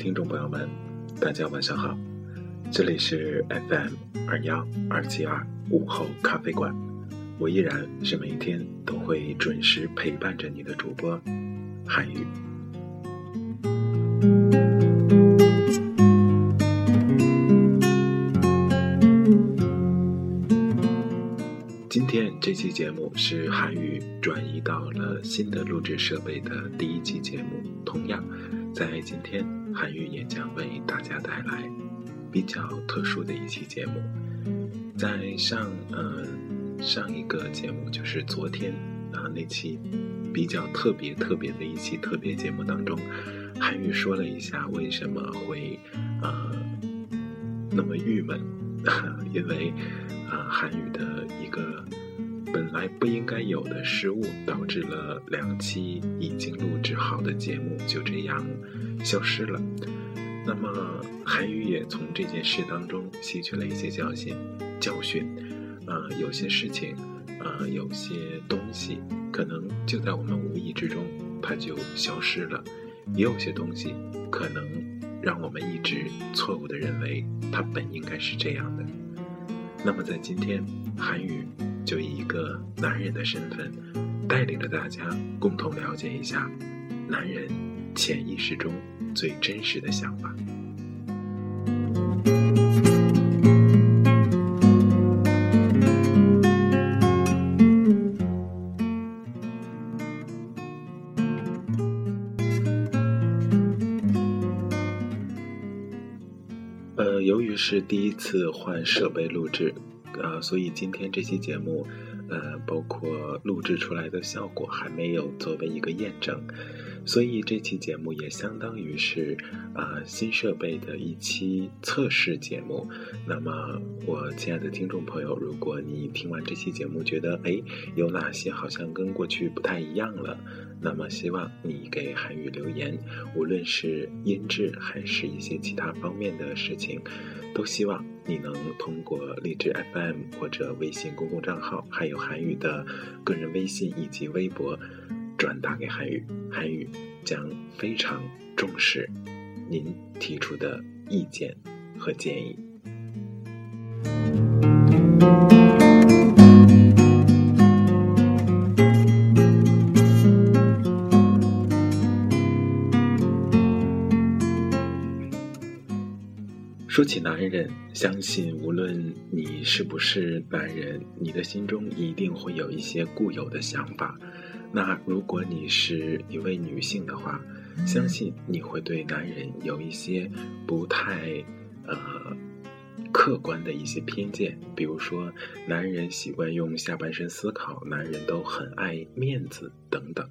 听众朋友们，大家晚上好，这里是 FM 二幺二七二午后咖啡馆，我依然是每一天都会准时陪伴着你的主播韩宇。今天这期节目是韩宇转移到了新的录制设备的第一期节目，同样。在今天，韩语也将为大家带来比较特殊的一期节目。在上呃上一个节目，就是昨天啊那期比较特别特别的一期特别节目当中，韩语说了一下为什么会呃那么郁闷，因为啊韩语的一个。本来不应该有的失误，导致了两期已经录制好的节目就这样消失了。那么韩宇也从这件事当中吸取了一些教训，教训，啊，有些事情，啊，有些东西，可能就在我们无意之中，它就消失了；也有些东西，可能让我们一直错误的认为它本应该是这样的。那么在今天，韩语。就以一个男人的身份，带领着大家共同了解一下男人潜意识中最真实的想法。是第一次换设备录制。啊，所以今天这期节目，呃，包括录制出来的效果还没有作为一个验证，所以这期节目也相当于是啊新设备的一期测试节目。那么，我亲爱的听众朋友，如果你听完这期节目觉得哎有哪些好像跟过去不太一样了，那么希望你给韩语留言，无论是音质还是一些其他方面的事情。都希望你能通过荔枝 FM 或者微信公共账号，还有韩语的个人微信以及微博，转达给韩语，韩语将非常重视您提出的意见和建议。说起男人，相信无论你是不是男人，你的心中一定会有一些固有的想法。那如果你是一位女性的话，相信你会对男人有一些不太呃客观的一些偏见，比如说男人习惯用下半身思考，男人都很爱面子等等。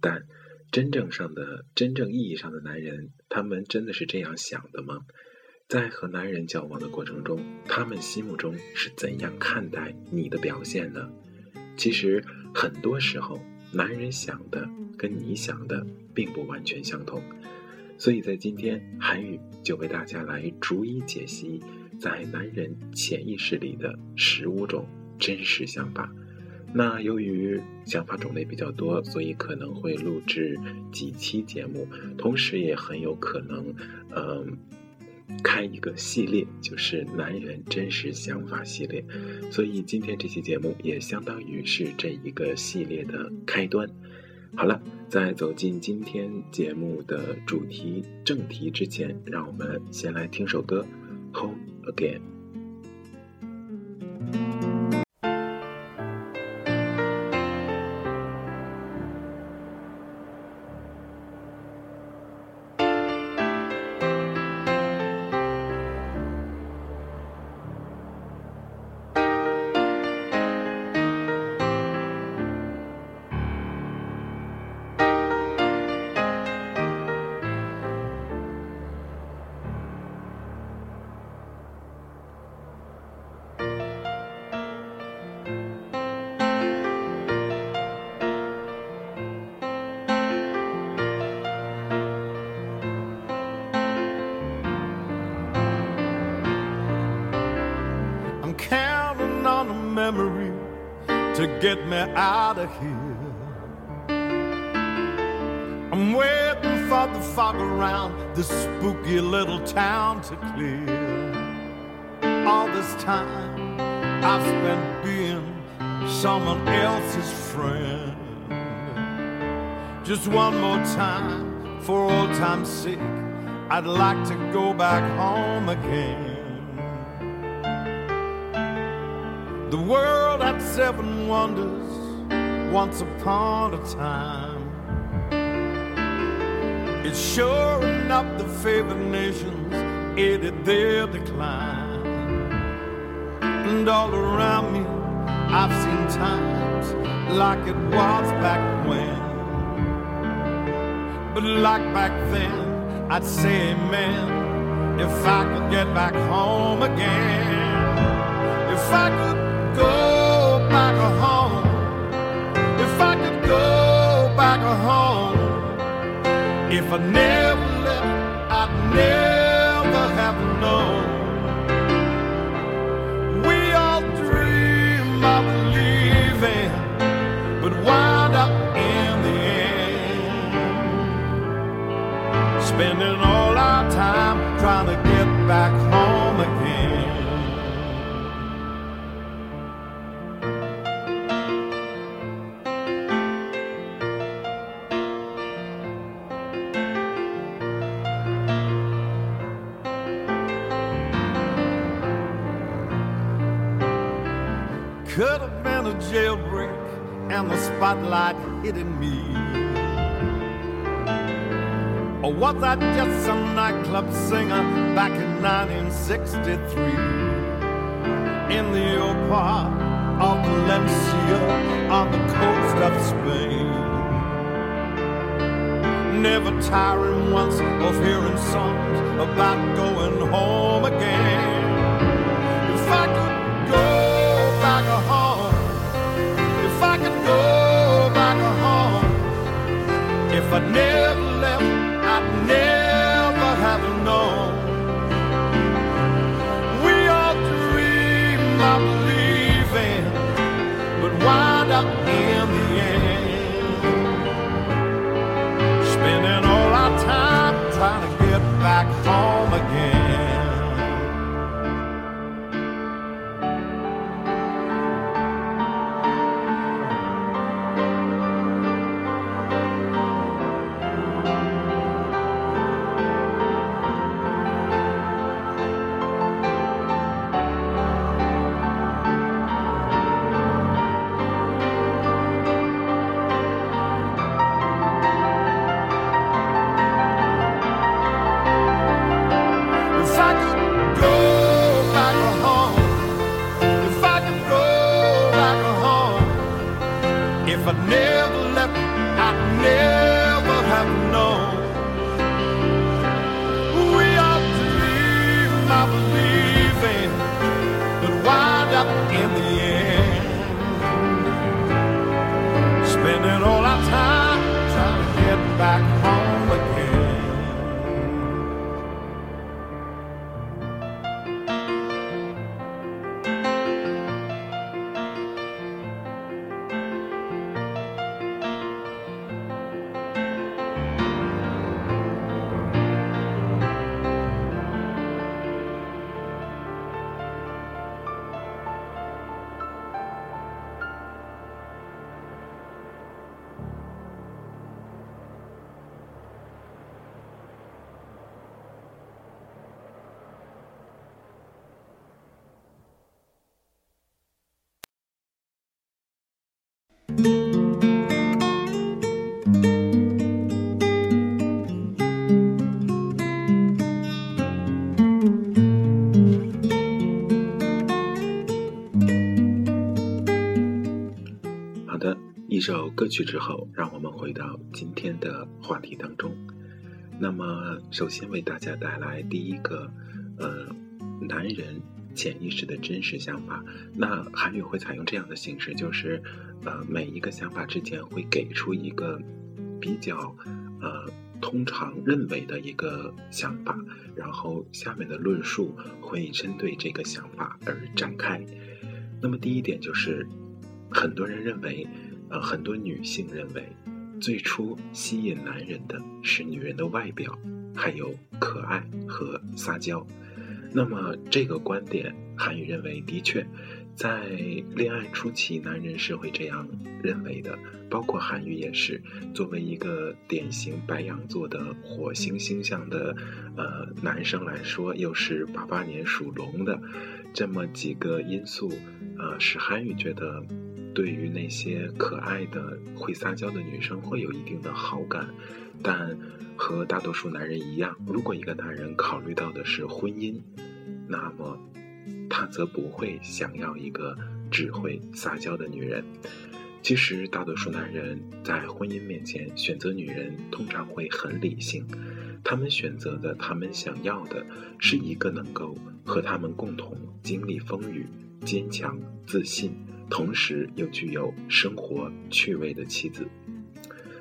但真正上的、真正意义上的男人，他们真的是这样想的吗？在和男人交往的过程中，他们心目中是怎样看待你的表现呢？其实很多时候，男人想的跟你想的并不完全相同。所以在今天，韩语就为大家来逐一解析在男人潜意识里的十五种真实想法。那由于想法种类比较多，所以可能会录制几期节目，同时也很有可能，嗯，开一个系列，就是男人真实想法系列。所以今天这期节目也相当于是这一个系列的开端。好了，在走进今天节目的主题正题之前，让我们先来听首歌《Home Again》。Memory to get me out of here. I'm waiting for the fog around this spooky little town to clear. All this time I've spent being someone else's friend. Just one more time, for old time's sake, I'd like to go back home again. The world had seven wonders once upon a time. It's sure enough the favored nations aided their decline. And all around me, I've seen times like it was back when. But like back then, I'd say amen if I could get back home again. If I could if I could go back home, if I never left, I'd never have known. We all dream of leaving, but wind up in the end, spending all our time trying to jailbreak and the spotlight hitting me. Or was I just some nightclub singer back in 1963? In the old part of Valencia on the coast of Spain. Never tiring once of hearing songs about going home again. If I if I never left, I'd never have known. We all dream of leaving, but wind up in the end, spending all our time trying to get back home again. 首歌曲之后，让我们回到今天的话题当中。那么，首先为大家带来第一个，呃，男人潜意识的真实想法。那韩语会采用这样的形式，就是，呃，每一个想法之间会给出一个比较，呃，通常认为的一个想法，然后下面的论述会针对这个想法而展开。那么第一点就是，很多人认为，呃，很多女性认为。最初吸引男人的是女人的外表，还有可爱和撒娇。那么这个观点，韩语认为的确，在恋爱初期，男人是会这样认为的。包括韩语也是，作为一个典型白羊座的火星星象的呃男生来说，又是八八年属龙的，这么几个因素，呃，使韩语觉得。对于那些可爱的、会撒娇的女生，会有一定的好感，但和大多数男人一样，如果一个男人考虑到的是婚姻，那么他则不会想要一个只会撒娇的女人。其实，大多数男人在婚姻面前选择女人，通常会很理性，他们选择的、他们想要的是一个能够和他们共同经历风雨、坚强、自信。同时又具有生活趣味的妻子，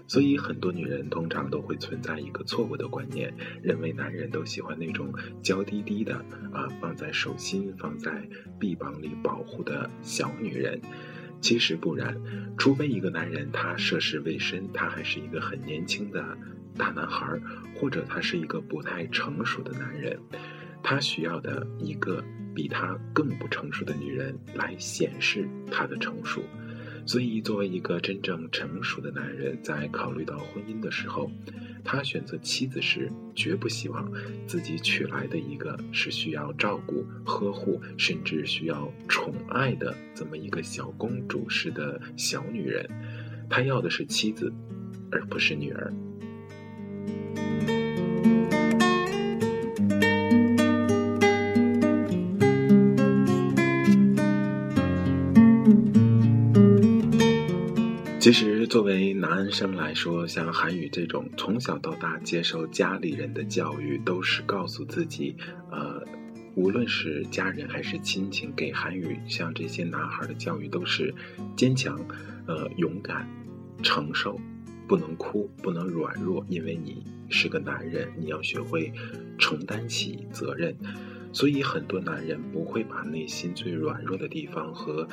所以很多女人通常都会存在一个错误的观念，认为男人都喜欢那种娇滴滴的啊，放在手心、放在臂膀里保护的小女人。其实不然，除非一个男人他涉世未深，他还是一个很年轻的大男孩，或者他是一个不太成熟的男人，他需要的一个。比他更不成熟的女人来显示他的成熟，所以作为一个真正成熟的男人，在考虑到婚姻的时候，他选择妻子时，绝不希望自己娶来的一个是需要照顾、呵护，甚至需要宠爱的这么一个小公主式的小女人，他要的是妻子，而不是女儿。其实，作为男生来说，像韩宇这种从小到大接受家里人的教育，都是告诉自己，呃，无论是家人还是亲情，给韩宇像这些男孩的教育都是坚强，呃，勇敢，承受，不能哭，不能软弱，因为你是个男人，你要学会承担起责任。所以，很多男人不会把内心最软弱的地方和。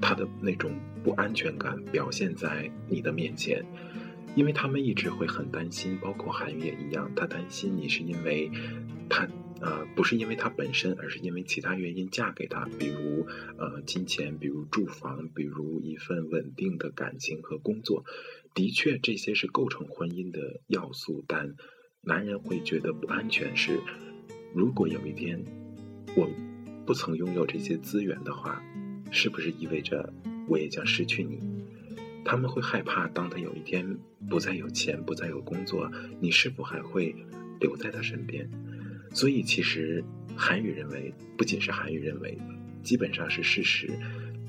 他的那种不安全感表现在你的面前，因为他们一直会很担心，包括韩语也一样，他担心你是因为他呃不是因为他本身，而是因为其他原因嫁给他，比如呃金钱，比如住房，比如一份稳定的感情和工作。的确，这些是构成婚姻的要素，但男人会觉得不安全是，如果有一天我不曾拥有这些资源的话。是不是意味着我也将失去你？他们会害怕，当他有一天不再有钱、不再有工作，你是否还会留在他身边？所以，其实韩语认为，不仅是韩语认为，基本上是事实。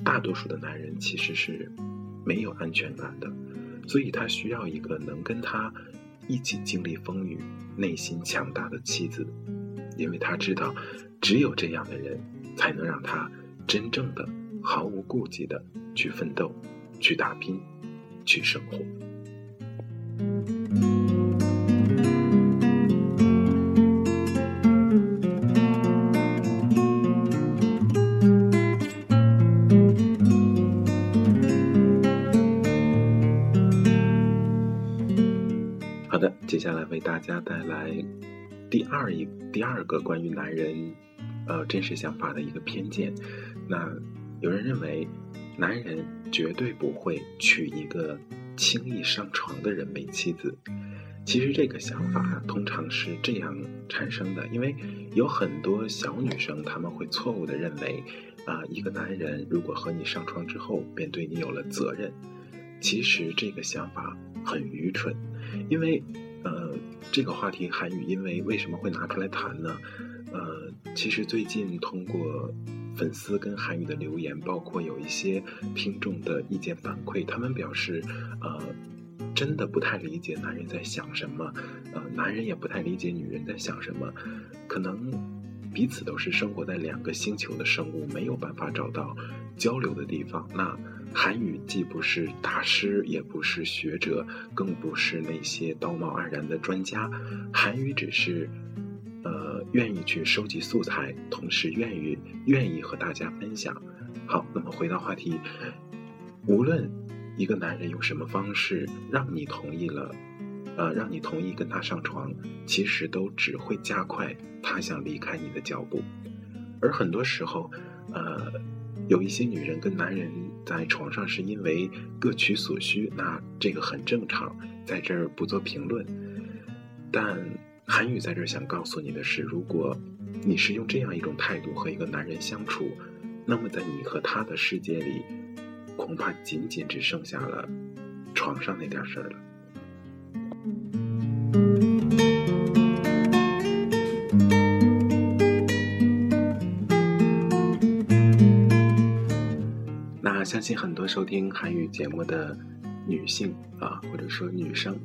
大多数的男人其实是没有安全感的，所以他需要一个能跟他一起经历风雨、内心强大的妻子，因为他知道，只有这样的人，才能让他真正的。毫无顾忌的去奋斗，去打拼，去生活。好的，接下来为大家带来第二一第二个关于男人呃真实想法的一个偏见，那。有人认为，男人绝对不会娶一个轻易上床的人为妻子。其实这个想法通常是这样产生的，因为有很多小女生她们会错误的认为，啊，一个男人如果和你上床之后便对你有了责任。其实这个想法很愚蠢，因为，呃，这个话题韩语因为为什么会拿出来谈呢？呃，其实最近通过。粉丝跟韩语的留言，包括有一些听众的意见反馈，他们表示，呃，真的不太理解男人在想什么，呃，男人也不太理解女人在想什么，可能彼此都是生活在两个星球的生物，没有办法找到交流的地方。那韩语既不是大师，也不是学者，更不是那些道貌岸然的专家，韩语只是。呃，愿意去收集素材，同时愿意愿意和大家分享。好，那么回到话题，无论一个男人用什么方式让你同意了，呃，让你同意跟他上床，其实都只会加快他想离开你的脚步。而很多时候，呃，有一些女人跟男人在床上是因为各取所需，那这个很正常，在这儿不做评论，但。韩语在这想告诉你的是，如果你是用这样一种态度和一个男人相处，那么在你和他的世界里，恐怕仅仅只剩下了床上那点事儿了。那相信很多收听韩语节目的女性啊，或者说女生，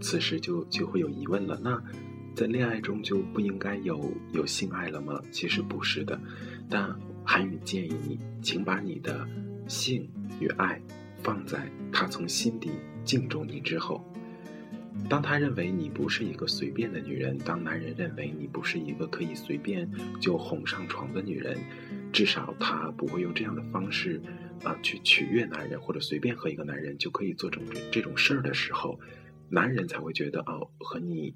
此时就就会有疑问了，那。在恋爱中就不应该有有性爱了吗？其实不是的，但韩语建议你，请把你的性与爱放在他从心底敬重你之后。当他认为你不是一个随便的女人，当男人认为你不是一个可以随便就哄上床的女人，至少他不会用这样的方式啊去取悦男人，或者随便和一个男人就可以做这种这种事儿的时候，男人才会觉得哦和你。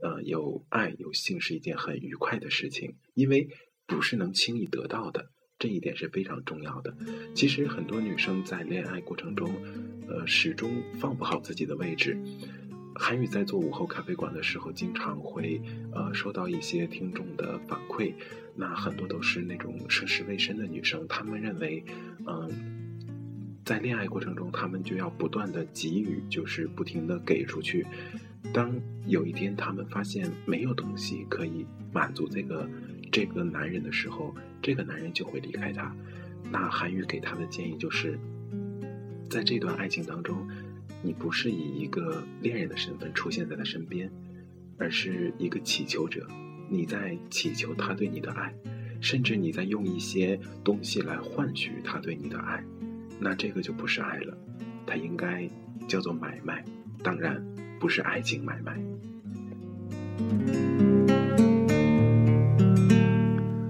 呃，有爱有性是一件很愉快的事情，因为不是能轻易得到的，这一点是非常重要的。其实很多女生在恋爱过程中，呃，始终放不好自己的位置。韩宇在做午后咖啡馆的时候，经常会呃收到一些听众的反馈，那很多都是那种涉世未深的女生，她们认为，嗯，在恋爱过程中，她们就要不断的给予，就是不停的给出去。当有一天他们发现没有东西可以满足这个这个男人的时候，这个男人就会离开他。那韩愈给他的建议就是，在这段爱情当中，你不是以一个恋人的身份出现在他身边，而是一个乞求者。你在祈求他对你的爱，甚至你在用一些东西来换取他对你的爱。那这个就不是爱了，它应该叫做买卖。当然。不是爱情买卖。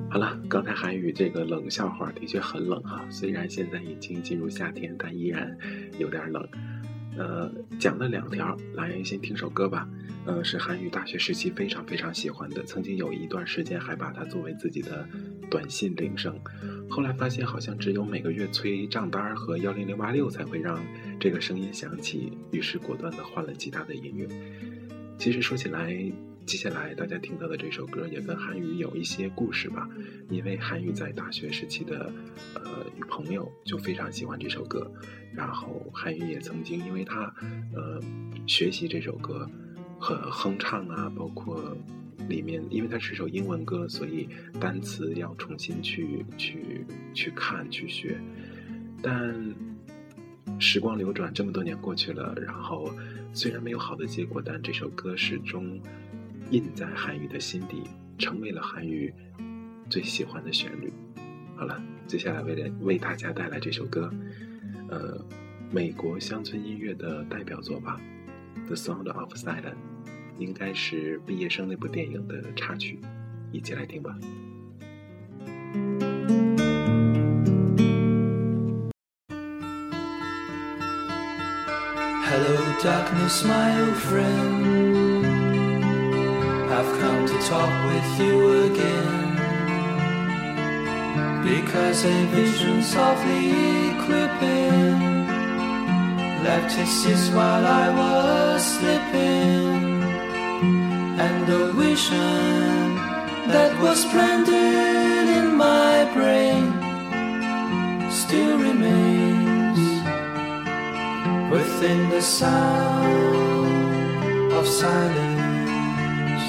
好了，刚才韩语这个冷笑话的确很冷哈，虽然现在已经进入夏天，但依然有点冷。呃，讲了两条，来先听首歌吧。呃，是韩语大学时期非常非常喜欢的，曾经有一段时间还把它作为自己的短信铃声。后来发现好像只有每个月催账单和幺零零八六才会让这个声音响起，于是果断的换了其他的音乐。其实说起来，接下来大家听到的这首歌也跟韩语有一些故事吧，因为韩语在大学时期的呃女朋友就非常喜欢这首歌，然后韩语也曾经因为他呃学习这首歌。和哼唱啊，包括里面，因为它是首英文歌，所以单词要重新去去去看去学。但时光流转，这么多年过去了，然后虽然没有好的结果，但这首歌始终印在韩语的心底，成为了韩语最喜欢的旋律。好了，接下来为了为大家带来这首歌，呃，美国乡村音乐的代表作吧。The Sound of Silence，应该是毕业生那部电影的插曲，一起来听吧。Darkness, my old friend. I've come to talk with you again. Because a vision softly creeping left his seats while I was sleeping, and the vision that was planted in my brain still remains within the sound of silence.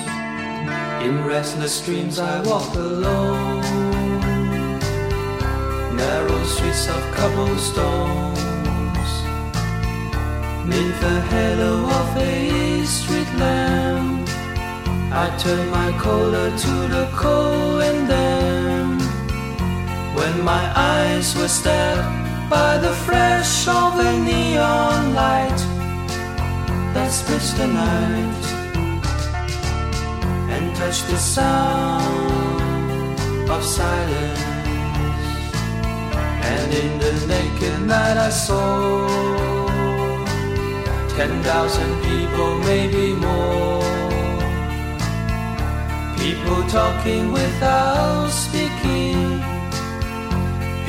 In restless dreams, I walk alone narrow streets of cobblestones. Neath the halo of a street lamp, I turn my collar to the cold and damp. When my eyes were stabbed by the flash of a neon light that splits the night and touched the sound of silence. And in the naked night I saw ten thousand people, maybe more. People talking without speaking,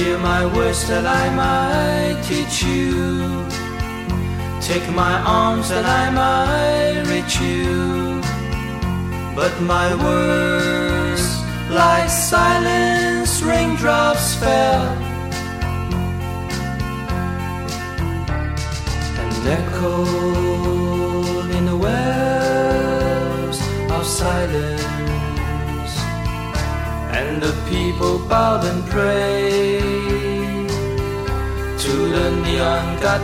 Hear my words that I might teach you. Take my arms that I might reach you. But my words, like silence, raindrops fell. And echoed in the wells of silence. And the people bowed and prayed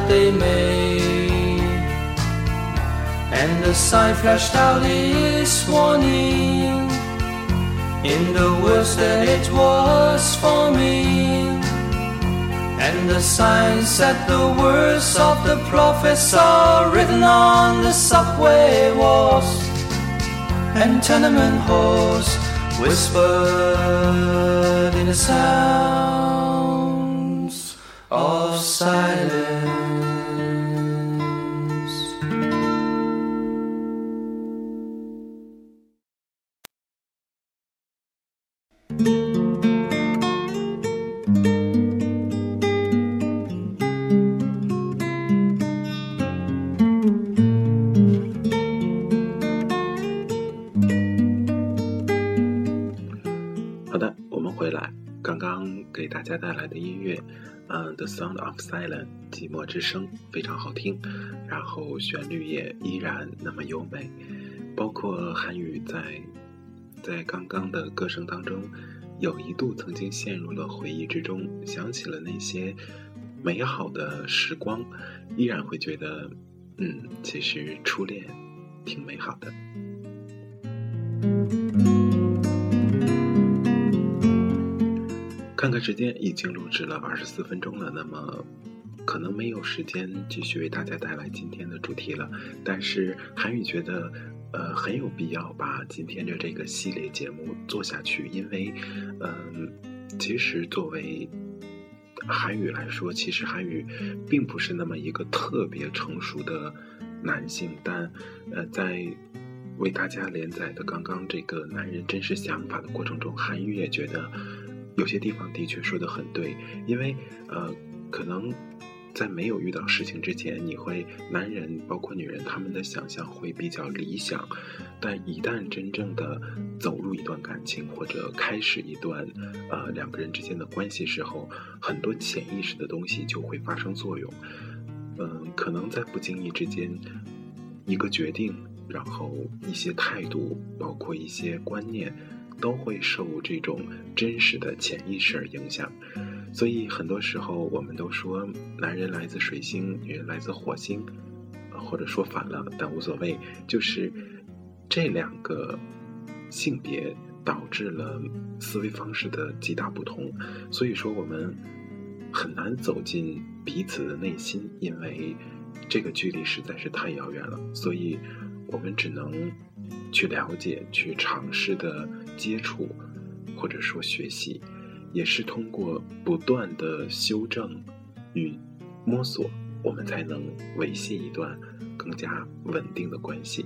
they made. And the sign flashed out its warning in the words that it was for me. And the sign said the words of the prophets are written on the subway walls and tenement halls, whispered in the sounds of silence. 嗯，《The Sound of Silence》寂寞之声非常好听，然后旋律也依然那么优美，包括韩语在在刚刚的歌声当中，有一度曾经陷入了回忆之中，想起了那些美好的时光，依然会觉得，嗯，其实初恋挺美好的。看看时间，已经录制了二十四分钟了，那么可能没有时间继续为大家带来今天的主题了。但是韩语觉得，呃，很有必要把今天的这个系列节目做下去，因为，嗯、其实作为韩语来说，其实韩语并不是那么一个特别成熟的男性，但呃，在为大家连载的刚刚这个男人真实想法的过程中，韩语也觉得有些地方的确说的很对，因为呃，可能在没有遇到事情之前，你会男人包括女人他们的想象会比较理想，但一旦真正的走入一段感情或者开始一段呃两个人之间的关系时候，很多潜意识的东西就会发生作用。嗯，可能在不经意之间，一个决定，然后一些态度，包括一些观念，都会受这种真实的潜意识而影响。所以很多时候，我们都说男人来自水星，女人来自火星，或者说反了，但无所谓，就是这两个性别导致了思维方式的极大不同。所以说，我们很难走进彼此的内心，因为这个距离实在是太遥远了。所以，我们只能去了解、去尝试的接触，或者说学习，也是通过不断的修正与摸索，我们才能维系一段更加稳定的关系。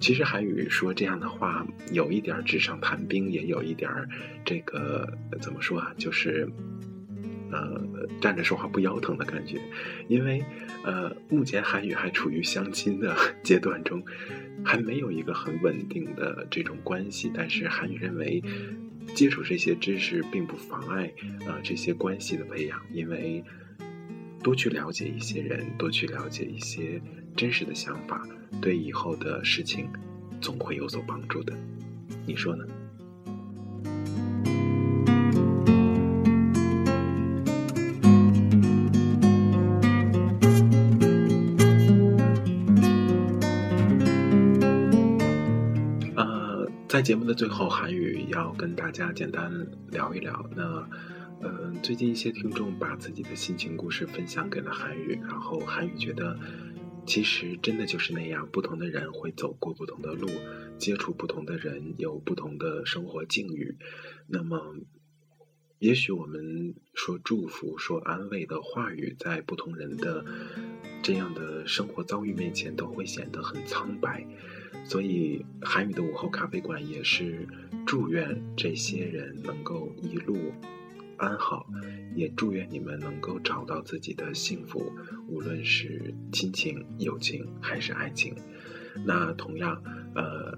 其实韩语说这样的话，有一点纸上谈兵，也有一点这个怎么说啊？就是呃站着说话不腰疼的感觉。因为呃目前韩语还处于相亲的 阶段中，还没有一个很稳定的这种关系。但是韩语认为。接触这些知识并不妨碍啊这些关系的培养，因为多去了解一些人，多去了解一些真实的想法，对以后的事情总会有所帮助的。你说呢？在节目的最后，韩语要跟大家简单聊一聊。那，嗯，最近一些听众把自己的心情故事分享给了韩语，然后韩语觉得，其实真的就是那样，不同的人会走过不同的路，接触不同的人，有不同的生活境遇。那么，也许我们说祝福、说安慰的话语，在不同人的这样的生活遭遇面前，都会显得很苍白。所以，韩语的午后咖啡馆也是祝愿这些人能够一路安好，也祝愿你们能够找到自己的幸福，无论是亲情、友情还是爱情。那同样，呃，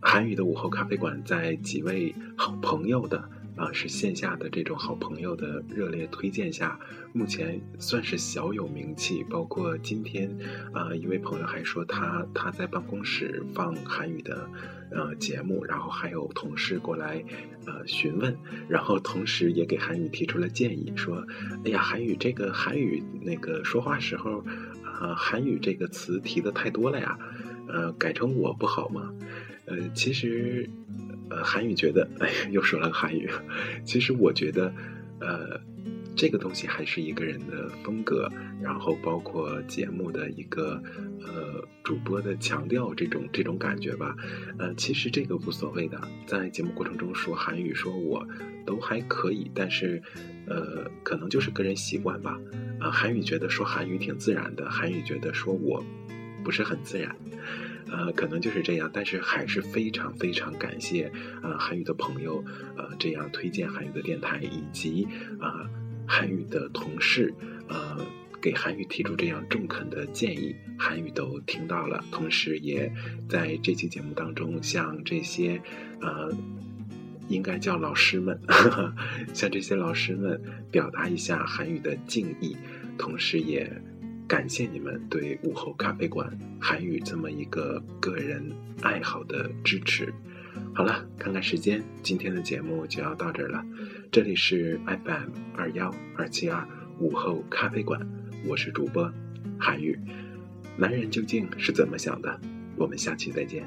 韩语的午后咖啡馆在几位好朋友的。啊，是线下的这种好朋友的热烈推荐下，目前算是小有名气。包括今天，啊，一位朋友还说他他在办公室放韩语的呃节目，然后还有同事过来呃询问，然后同时也给韩语提出了建议，说，哎呀，韩语这个韩语那个说话时候，啊，韩语这个词提的太多了呀，呃，改成我不好吗？呃，其实。韩语觉得，哎，又说了韩语。其实我觉得，呃，这个东西还是一个人的风格，然后包括节目的一个呃主播的强调这种这种感觉吧。呃，其实这个无所谓的，在节目过程中说韩语，说我都还可以，但是呃，可能就是个人习惯吧。啊，韩语觉得说韩语挺自然的，韩语觉得说我不是很自然。呃，可能就是这样，但是还是非常非常感谢啊韩语的朋友，呃，这样推荐韩语的电台，以及啊韩语的同事，呃，给韩语提出这样中肯的建议，韩语都听到了，同时也在这期节目当中向这些呃应该叫老师们，向这些老师们表达一下韩语的敬意，同时也。感谢你们对午后咖啡馆韩语这么一个个人爱好的支持。好了，看看时间，今天的节目就要到这儿了。这里是 FM 二幺二七二午后咖啡馆，我是主播韩语。男人究竟是怎么想的？我们下期再见。